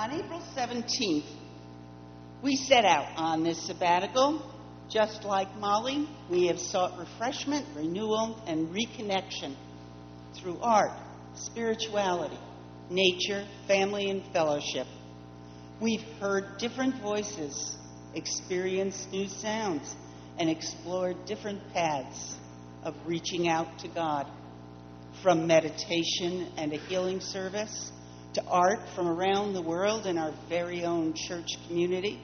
On April 17th, we set out on this sabbatical. Just like Molly, we have sought refreshment, renewal, and reconnection through art, spirituality, nature, family, and fellowship. We've heard different voices, experienced new sounds, and explored different paths of reaching out to God. From meditation and a healing service to art from around the world in our very own church community,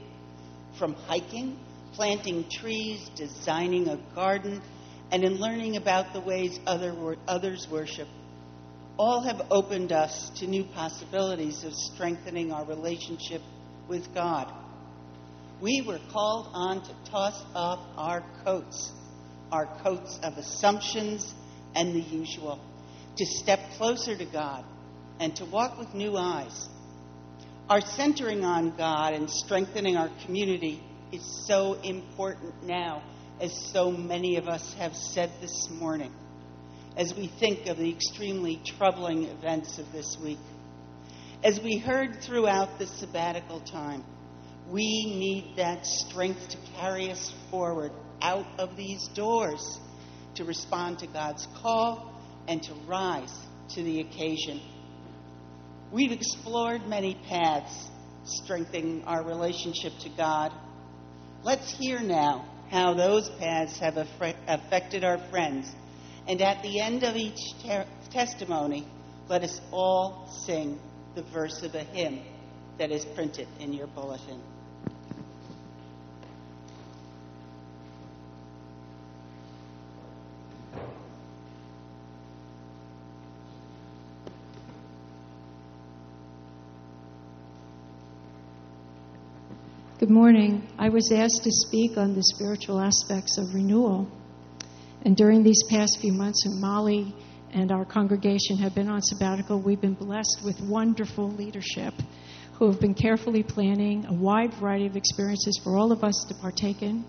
from hiking, planting trees, designing a garden, and in learning about the ways other, others worship, all have opened us to new possibilities of strengthening our relationship with God. We were called on to toss off our coats, our coats of assumptions and the usual, to step closer to God and to walk with new eyes. Our centering on God and strengthening our community is so important now, as so many of us have said this morning, as we think of the extremely troubling events of this week. As we heard throughout the sabbatical time, we need that strength to carry us forward out of these doors, to respond to God's call, and to rise to the occasion. We've explored many paths strengthening our relationship to God. Let's hear now how those paths have affected our friends. And at the end of each ter- testimony, let us all sing the verse of a hymn that is printed in your bulletin. Good morning. I was asked to speak on the spiritual aspects of renewal. And during these past few months, when Molly and our congregation have been on sabbatical, we've been blessed with wonderful leadership who have been carefully planning a wide variety of experiences for all of us to partake in,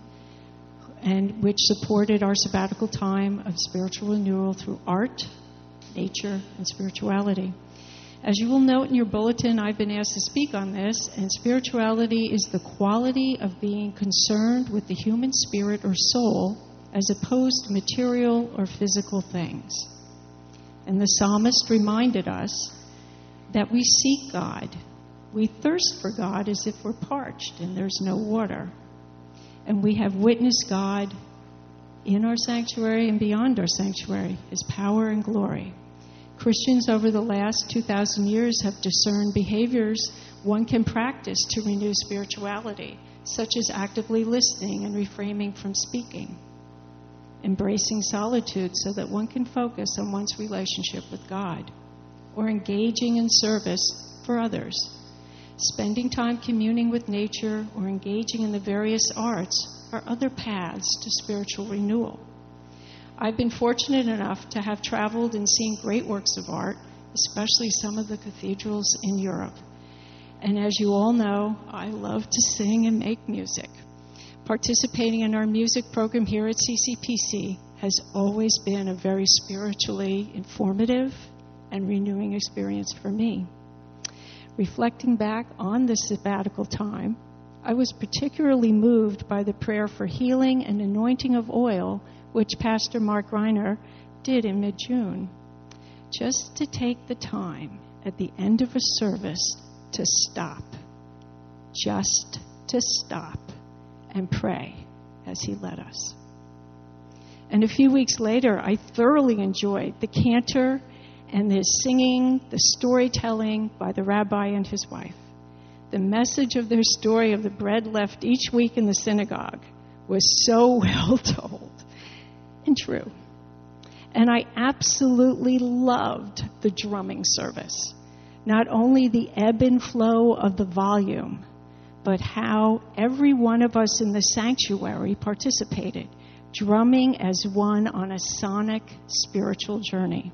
and which supported our sabbatical time of spiritual renewal through art, nature, and spirituality. As you will note in your bulletin, I've been asked to speak on this, and spirituality is the quality of being concerned with the human spirit or soul as opposed to material or physical things. And the psalmist reminded us that we seek God. We thirst for God as if we're parched and there's no water. And we have witnessed God in our sanctuary and beyond our sanctuary, His power and glory. Christians over the last 2,000 years have discerned behaviors one can practice to renew spirituality, such as actively listening and refraining from speaking, embracing solitude so that one can focus on one's relationship with God, or engaging in service for others. Spending time communing with nature or engaging in the various arts are other paths to spiritual renewal. I've been fortunate enough to have traveled and seen great works of art, especially some of the cathedrals in Europe. And as you all know, I love to sing and make music. Participating in our music program here at CCPC has always been a very spiritually informative and renewing experience for me. Reflecting back on this sabbatical time, I was particularly moved by the prayer for healing and anointing of oil which Pastor Mark Reiner did in mid June, just to take the time at the end of a service to stop, just to stop and pray as he led us. And a few weeks later, I thoroughly enjoyed the cantor and the singing, the storytelling by the rabbi and his wife. The message of their story of the bread left each week in the synagogue was so well told and true. And I absolutely loved the drumming service. Not only the ebb and flow of the volume, but how every one of us in the sanctuary participated, drumming as one on a sonic spiritual journey.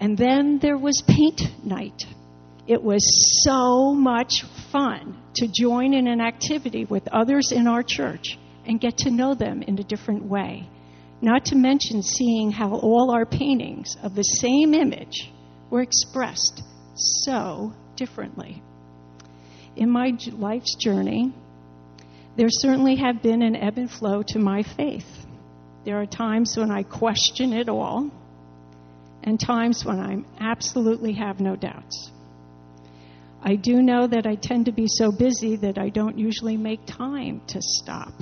And then there was paint night. It was so much fun to join in an activity with others in our church and get to know them in a different way. Not to mention seeing how all our paintings of the same image were expressed so differently. In my life's journey, there certainly have been an ebb and flow to my faith. There are times when I question it all, and times when I absolutely have no doubts. I do know that I tend to be so busy that I don't usually make time to stop,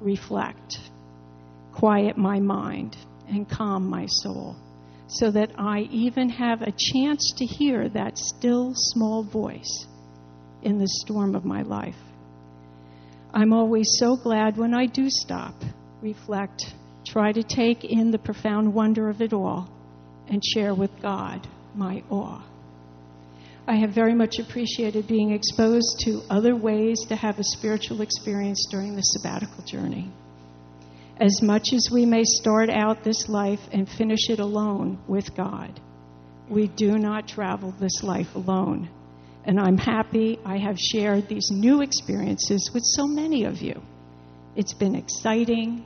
reflect, quiet my mind, and calm my soul so that I even have a chance to hear that still small voice in the storm of my life. I'm always so glad when I do stop, reflect, try to take in the profound wonder of it all, and share with God my awe. I have very much appreciated being exposed to other ways to have a spiritual experience during the sabbatical journey. As much as we may start out this life and finish it alone with God, we do not travel this life alone. And I'm happy I have shared these new experiences with so many of you. It's been exciting,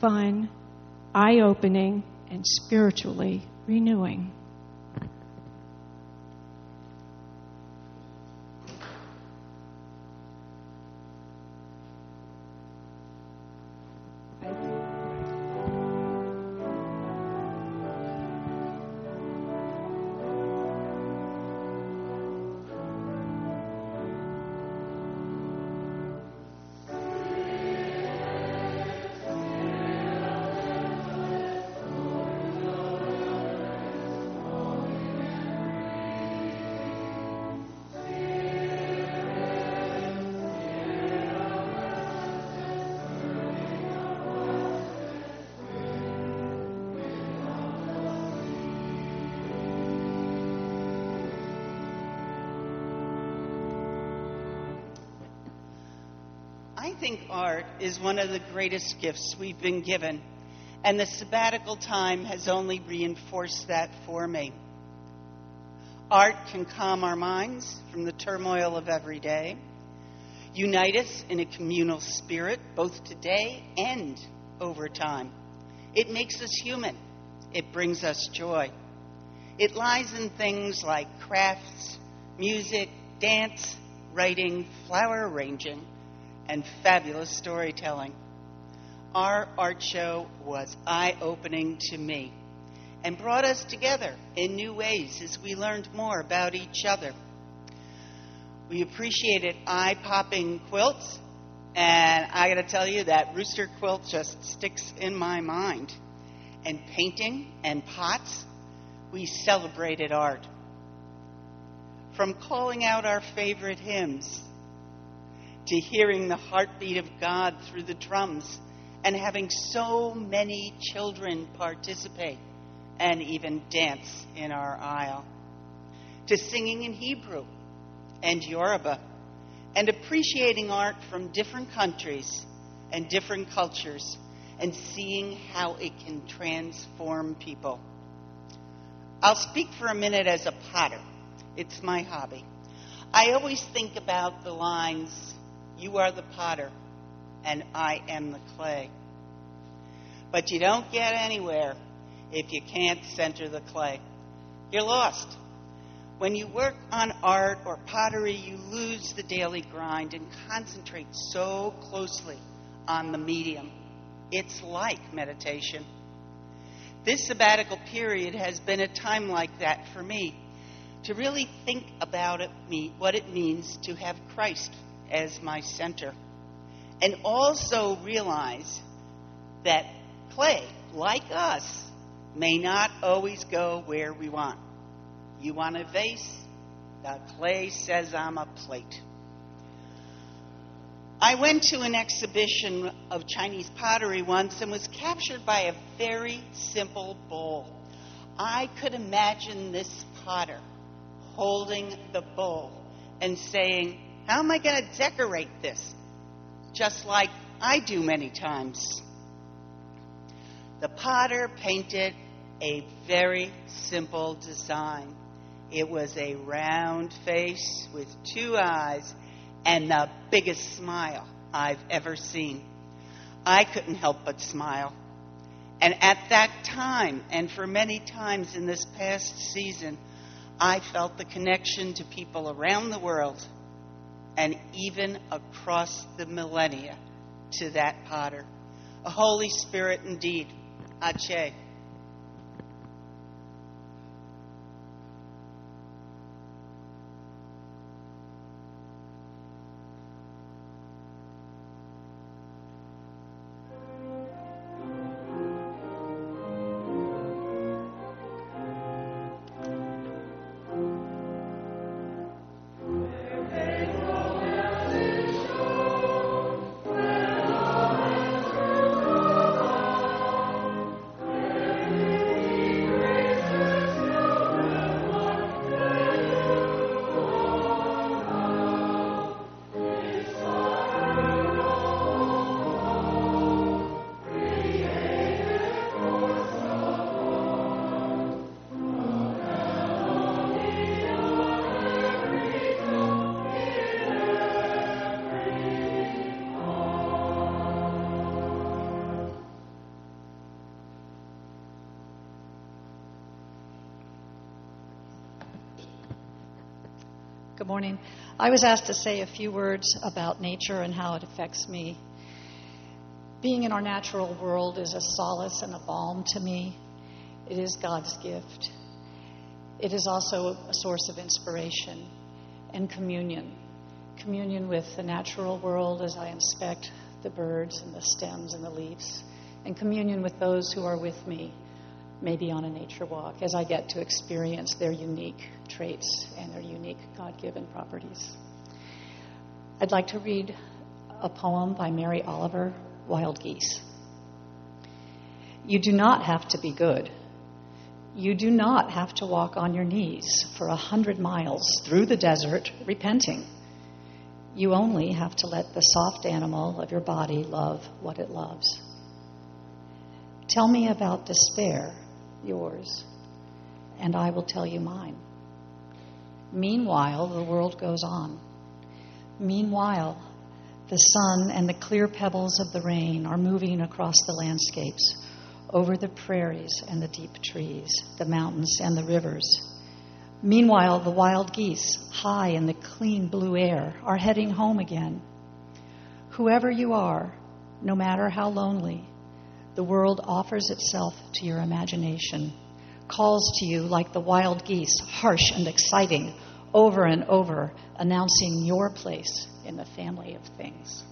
fun, eye opening, and spiritually renewing. Think art is one of the greatest gifts we've been given, and the sabbatical time has only reinforced that for me. Art can calm our minds from the turmoil of every day, unite us in a communal spirit, both today and over time. It makes us human, it brings us joy. It lies in things like crafts, music, dance, writing, flower arranging and fabulous storytelling. Our art show was eye opening to me and brought us together in new ways as we learned more about each other. We appreciated eye popping quilts, and I got to tell you, that rooster quilt just sticks in my mind. And painting and pots, we celebrated art. From calling out our favorite hymns to hearing the heartbeat of God through the drums and having so many children participate and even dance in our aisle, to singing in Hebrew and Yoruba, and appreciating art from different countries and different cultures and seeing how it can transform people. I'll speak for a minute as a potter. It's my hobby. I always think about the lines you are the potter, and I am the clay. But you don't get anywhere if you can't center the clay. You're lost. When you work on art or pottery, you lose the daily grind and concentrate so closely on the medium. It's like meditation. This sabbatical period has been a time like that for me to really think about it, what it means to have Christ as my center. And also realize that clay, like us, may not always go where we want. You want a vase? The clay says I'm a plate. I went to an exhibition of Chinese pottery once and was captured by a very simple bowl. I could imagine this potter holding the bowl and saying, how am I going to decorate this? Just like I do many times. The potter painted a very simple design. It was a round face with two eyes and the biggest smile I've ever seen. I couldn't help but smile. And at that time, and for many times in this past season, I felt the connection to people around the world and even across the millennia to that potter. A Holy Spirit indeed. Ache. Morning. I was asked to say a few words about nature and how it affects me. Being in our natural world is a solace and a balm to me. It is God's gift. It is also a source of inspiration and communion. Communion with the natural world as I inspect the birds and the stems and the leaves, and communion with those who are with me maybe on a nature walk as I get to experience their unique traits and their unique God given properties. I'd like to read a poem by Mary Oliver, Wild Geese. You do not have to be good. You do not have to walk on your knees for a hundred miles through the desert repenting. You only have to let the soft animal of your body love what it loves. Tell me about despair yours, and I will tell you mine. Meanwhile, the world goes on. Meanwhile, the sun and the clear pebbles of the rain are moving across the landscapes, over the prairies and the deep trees, the mountains and the rivers. Meanwhile, the wild geese, high in the clean blue air, are heading home again. Whoever you are, no matter how lonely, the world offers itself to your imagination, calls to you like the wild geese, harsh and exciting, over and over, announcing your place in the family of things.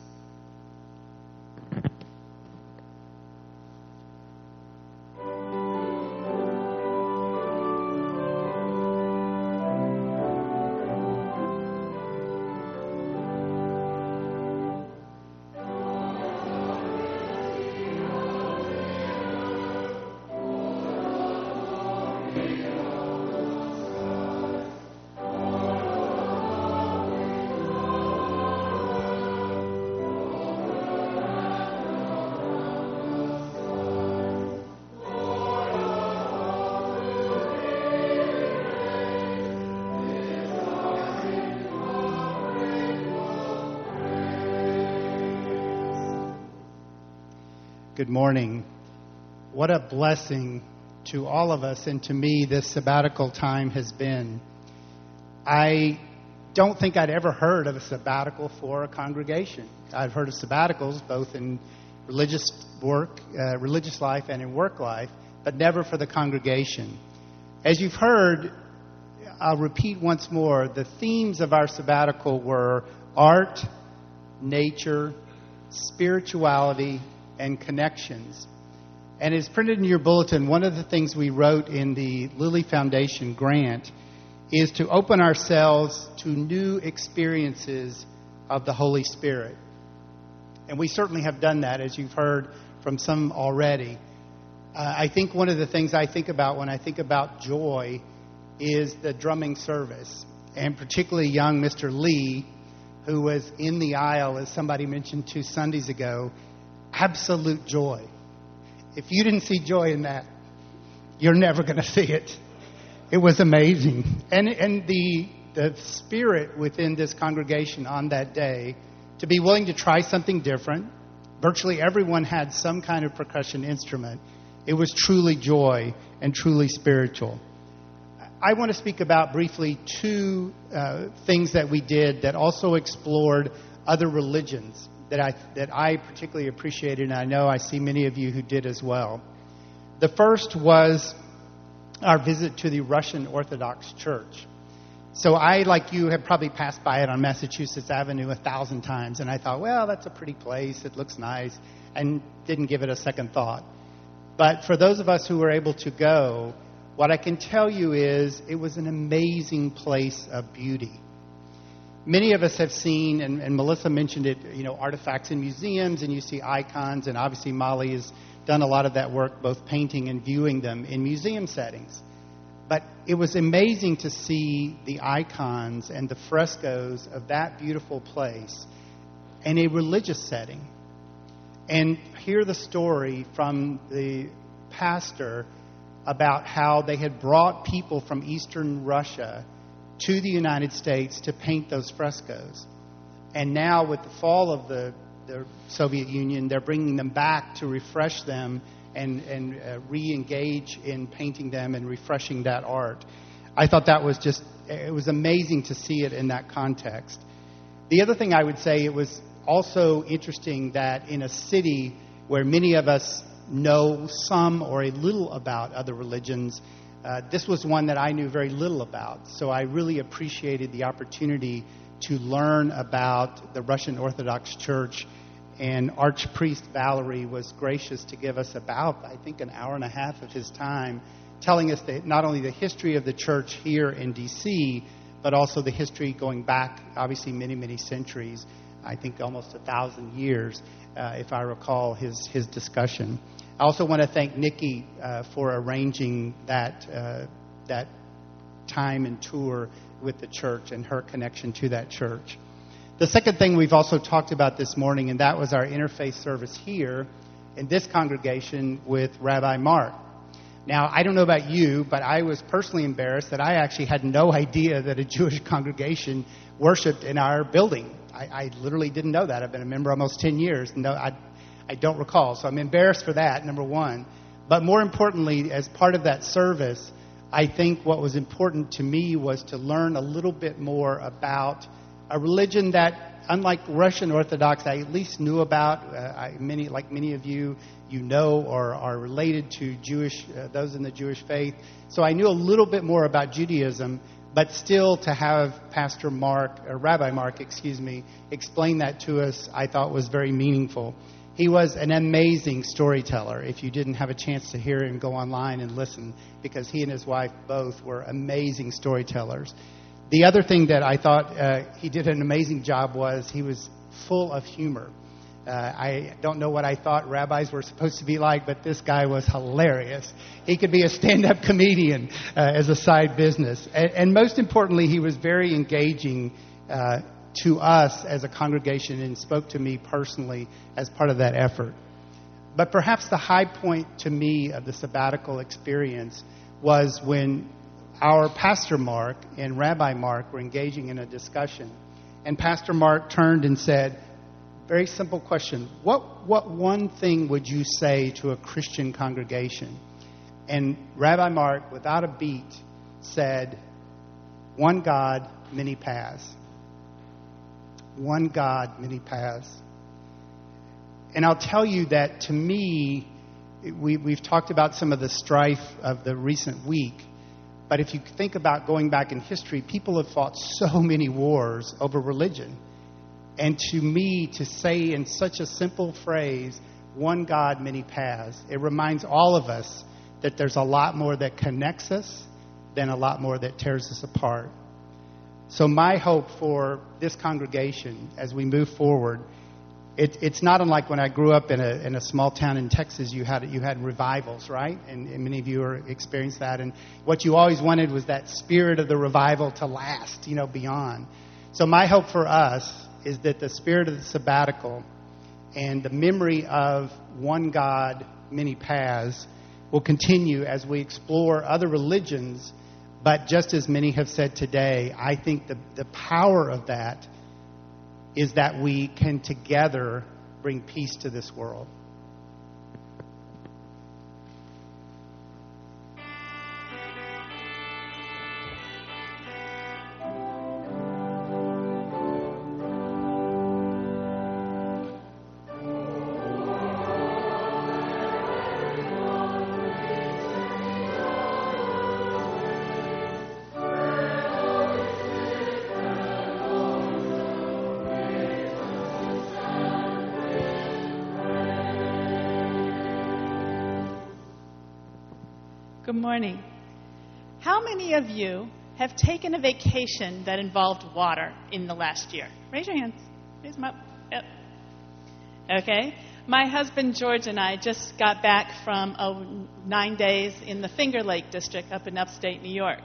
Good morning. What a blessing to all of us and to me this sabbatical time has been. I don't think I'd ever heard of a sabbatical for a congregation. I've heard of sabbaticals both in religious work, uh, religious life, and in work life, but never for the congregation. As you've heard, I'll repeat once more the themes of our sabbatical were art, nature, spirituality, and connections. And it's printed in your bulletin. One of the things we wrote in the Lilly Foundation grant is to open ourselves to new experiences of the Holy Spirit. And we certainly have done that, as you've heard from some already. Uh, I think one of the things I think about when I think about joy is the drumming service, and particularly young Mr. Lee, who was in the aisle, as somebody mentioned two Sundays ago, absolute joy. If you didn't see joy in that, you're never going to see it. It was amazing. And, and the, the spirit within this congregation on that day to be willing to try something different. Virtually everyone had some kind of percussion instrument. It was truly joy and truly spiritual. I want to speak about briefly two uh, things that we did that also explored other religions that I, that I particularly appreciated, and I know I see many of you who did as well. The first was our visit to the Russian Orthodox Church. So I, like you, have probably passed by it on Massachusetts Avenue a thousand times, and I thought, well, that's a pretty place. It looks nice, and didn't give it a second thought. But for those of us who were able to go, what I can tell you is it was an amazing place of beauty. Many of us have seen, and, and Melissa mentioned it, you know, artifacts in museums, and you see icons, and obviously Molly has done a lot of that work, both painting and viewing them in museum settings. But it was amazing to see the icons and the frescoes of that beautiful place in a religious setting and hear the story from the pastor about how they had brought people from eastern Russia to the United States to paint those frescoes. And now, with the fall of the, the Soviet Union, they're bringing them back to refresh them and, and uh, re engage in painting them and refreshing that art. I thought that was just, it was amazing to see it in that context. The other thing I would say, it was also interesting that in a city where many of us know some or a little about other religions, uh, this was one that I knew very little about. So I really appreciated the opportunity to learn about the Russian Orthodox Church and Archpriest Valery was gracious to give us about, I think, an hour and a half of his time, telling us the, not only the history of the church here in D.C., but also the history going back, obviously, many, many centuries. I think almost a thousand years, uh, if I recall his, his discussion. I also want to thank Nikki uh, for arranging that, uh, that time and tour with the church and her connection to that church. The second thing we've also talked about this morning, and that was our interfaith service here in this congregation with Rabbi Mark. Now, I don't know about you, but I was personally embarrassed that I actually had no idea that a Jewish congregation worshiped in our building. I, I literally didn't know that. I've been a member almost 10 years. No, I, I don't recall. So I'm embarrassed for that, number one. But more importantly, as part of that service, I think what was important to me was to learn a little bit more about a religion that, unlike Russian Orthodox, I at least knew about. Uh, I, many, like many of you, you know or are related to Jewish, uh, those in the Jewish faith. So I knew a little bit more about Judaism, but still to have Pastor Mark, or Rabbi Mark, excuse me, explain that to us, I thought was very meaningful. He was an amazing storyteller. If you didn't have a chance to hear him, go online and listen because he and his wife both were amazing storytellers. The other thing that I thought uh, he did an amazing job was he was full of humor. Uh, I don't know what I thought rabbis were supposed to be like, but this guy was hilarious. He could be a stand up comedian uh, as a side business. And, and, most importantly, he was very engaging uh, to us as a congregation and spoke to me personally as part of that effort. But perhaps the high point to me of the sabbatical experience was when our Pastor Mark and Rabbi Mark were engaging in a discussion. And Pastor Mark turned and said, Very simple question. What, what one thing would you say to a Christian congregation? And Rabbi Mark, without a beat, said, One God, many paths. One God, many paths. And I'll tell you that to me, we, we've talked about some of the strife of the recent week. But if you think about going back in history, people have fought so many wars over religion. And to me, to say in such a simple phrase, one God, many paths, it reminds all of us that there's a lot more that connects us than a lot more that tears us apart. So, my hope for this congregation as we move forward it, it's not unlike when I grew up in a, in a small town in Texas. You had you had revivals, right? And, and many of you are experienced that. And what you always wanted was that spirit of the revival to last, you know, beyond. So my hope for us is that the spirit of the sabbatical and the memory of one God, many paths will continue as we explore other religions. But just as many have said today, I think the, the power of that is that we can together bring peace to this world. Good morning. How many of you have taken a vacation that involved water in the last year? Raise your hands. Raise them up. Yep. Okay. My husband George and I just got back from nine days in the Finger Lake district up in upstate New York.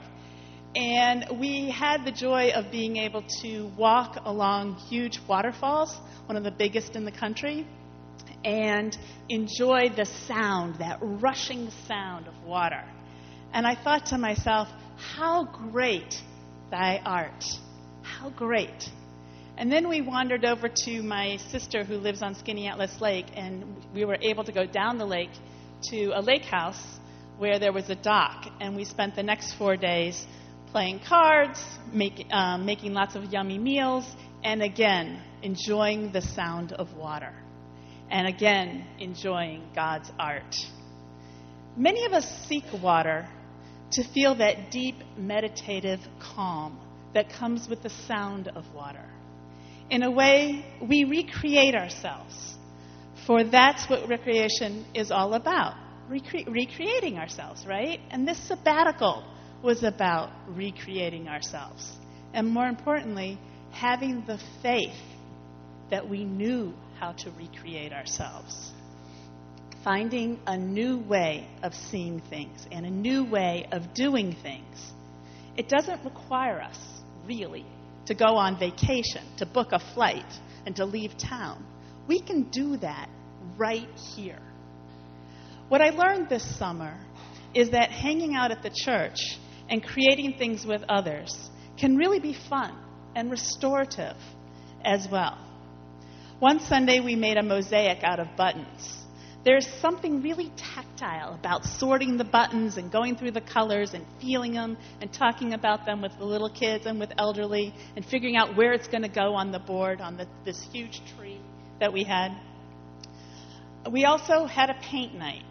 And we had the joy of being able to walk along huge waterfalls, one of the biggest in the country, and enjoy the sound, that rushing sound of water. And I thought to myself, how great thy art! How great! And then we wandered over to my sister who lives on Skaneateles Lake, and we were able to go down the lake to a lake house where there was a dock. And we spent the next four days playing cards, make, um, making lots of yummy meals, and again, enjoying the sound of water. And again, enjoying God's art. Many of us seek water to feel that deep meditative calm that comes with the sound of water. In a way, we recreate ourselves, for that's what recreation is all about recre- recreating ourselves, right? And this sabbatical was about recreating ourselves. And more importantly, having the faith that we knew how to recreate ourselves. Finding a new way of seeing things and a new way of doing things. It doesn't require us, really, to go on vacation, to book a flight, and to leave town. We can do that right here. What I learned this summer is that hanging out at the church and creating things with others can really be fun and restorative as well. One Sunday we made a mosaic out of buttons. There's something really tactile about sorting the buttons and going through the colors and feeling them and talking about them with the little kids and with elderly and figuring out where it's going to go on the board on the, this huge tree that we had. We also had a paint night,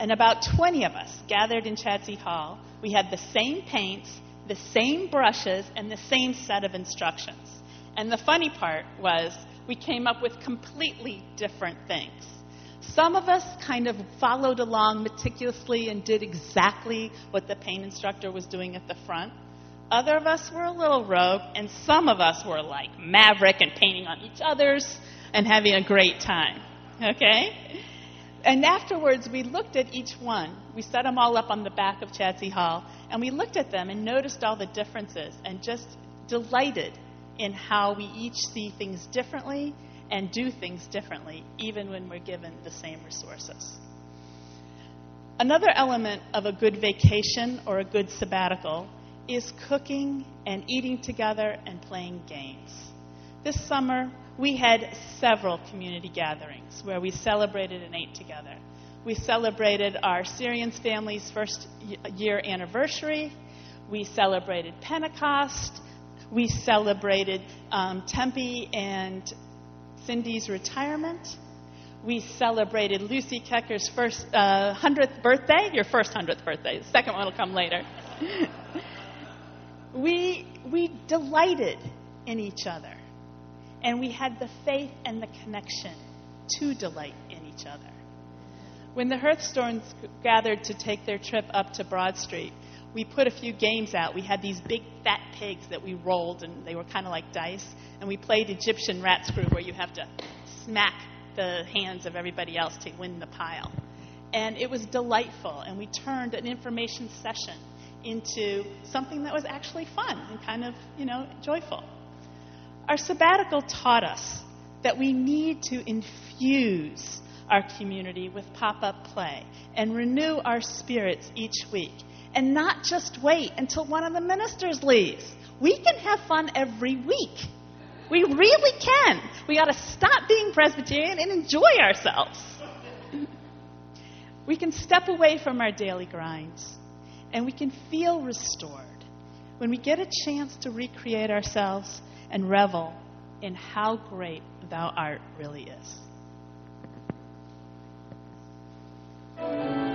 and about 20 of us gathered in Chadsey Hall. We had the same paints, the same brushes, and the same set of instructions. And the funny part was we came up with completely different things. Some of us kind of followed along meticulously and did exactly what the paint instructor was doing at the front. Other of us were a little rogue, and some of us were like maverick and painting on each other's and having a great time. Okay? And afterwards, we looked at each one. We set them all up on the back of Chadsey Hall, and we looked at them and noticed all the differences and just delighted in how we each see things differently and do things differently, even when we're given the same resources. Another element of a good vacation or a good sabbatical is cooking and eating together and playing games. This summer, we had several community gatherings where we celebrated and ate together. We celebrated our Syrians family's first year anniversary. We celebrated Pentecost. We celebrated um, Tempe and Cindy's retirement. We celebrated Lucy Kecker's first uh, 100th birthday, your first 100th birthday. The second one will come later. we, we delighted in each other, and we had the faith and the connection to delight in each other. When the Hearthstones gathered to take their trip up to Broad Street, we put a few games out. We had these big fat pigs that we rolled, and they were kind of like dice. And we played Egyptian rat screw, where you have to smack the hands of everybody else to win the pile. And it was delightful, and we turned an information session into something that was actually fun and kind of, you know, joyful. Our sabbatical taught us that we need to infuse our community with pop up play and renew our spirits each week and not just wait until one of the ministers leaves. We can have fun every week. We really can. We got to stop being Presbyterian and enjoy ourselves. We can step away from our daily grinds and we can feel restored when we get a chance to recreate ourselves and revel in how great thou art really is.